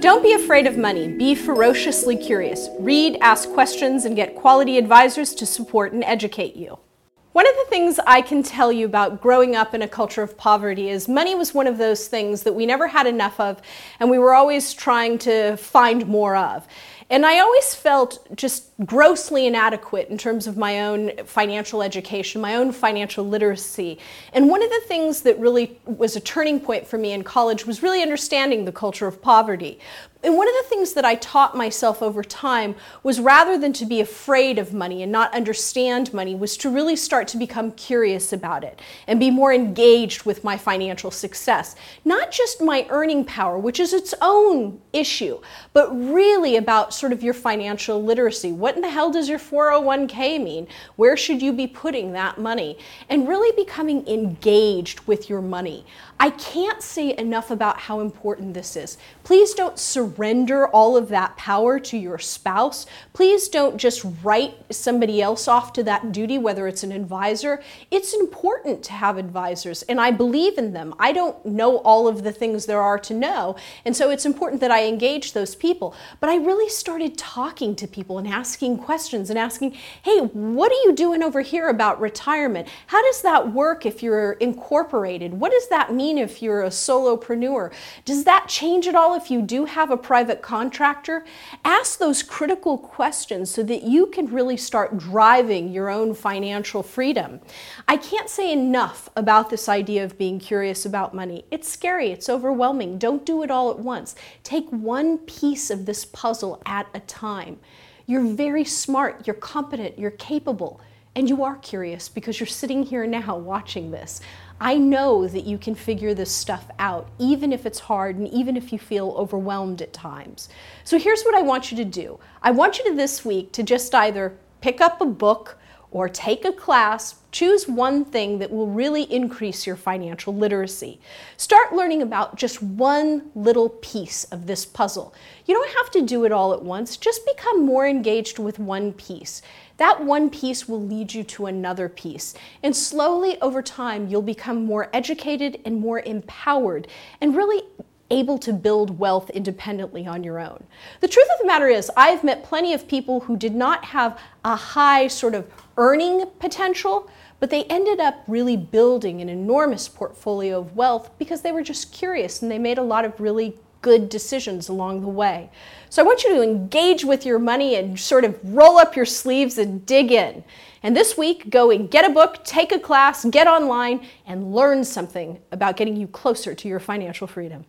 Don't be afraid of money. Be ferociously curious. Read, ask questions, and get quality advisors to support and educate you. One of the things I can tell you about growing up in a culture of poverty is money was one of those things that we never had enough of, and we were always trying to find more of. And I always felt just grossly inadequate in terms of my own financial education, my own financial literacy. And one of the things that really was a turning point for me in college was really understanding the culture of poverty. And one of the things that I taught myself over time was rather than to be afraid of money and not understand money, was to really start to become curious about it and be more engaged with my financial success. Not just my earning power, which is its own issue, but really about sort of your financial literacy. What in the hell does your 401k mean? Where should you be putting that money? And really becoming engaged with your money. I can't say enough about how important this is. Please don't surrender all of that power to your spouse. Please don't just write somebody else off to that duty, whether it's an advisor. It's important to have advisors, and I believe in them. I don't know all of the things there are to know, and so it's important that I engage those people. But I really started talking to people and asking questions and asking, hey, what are you doing over here about retirement? How does that work if you're incorporated? What does that mean? mean if you're a solopreneur? Does that change at all if you do have a private contractor? Ask those critical questions so that you can really start driving your own financial freedom. I can't say enough about this idea of being curious about money. It's scary, it's overwhelming. Don't do it all at once. Take one piece of this puzzle at a time. You're very smart, you're competent, you're capable, and you are curious because you're sitting here now watching this. I know that you can figure this stuff out, even if it's hard and even if you feel overwhelmed at times. So here's what I want you to do I want you to this week to just either pick up a book or take a class, choose one thing that will really increase your financial literacy. Start learning about just one little piece of this puzzle. You don't have to do it all at once, just become more engaged with one piece. That one piece will lead you to another piece. And slowly over time, you'll become more educated and more empowered and really able to build wealth independently on your own. The truth of the matter is, I've met plenty of people who did not have a high sort of earning potential, but they ended up really building an enormous portfolio of wealth because they were just curious and they made a lot of really good decisions along the way. So I want you to engage with your money and sort of roll up your sleeves and dig in. And this week, go and get a book, take a class, get online, and learn something about getting you closer to your financial freedom.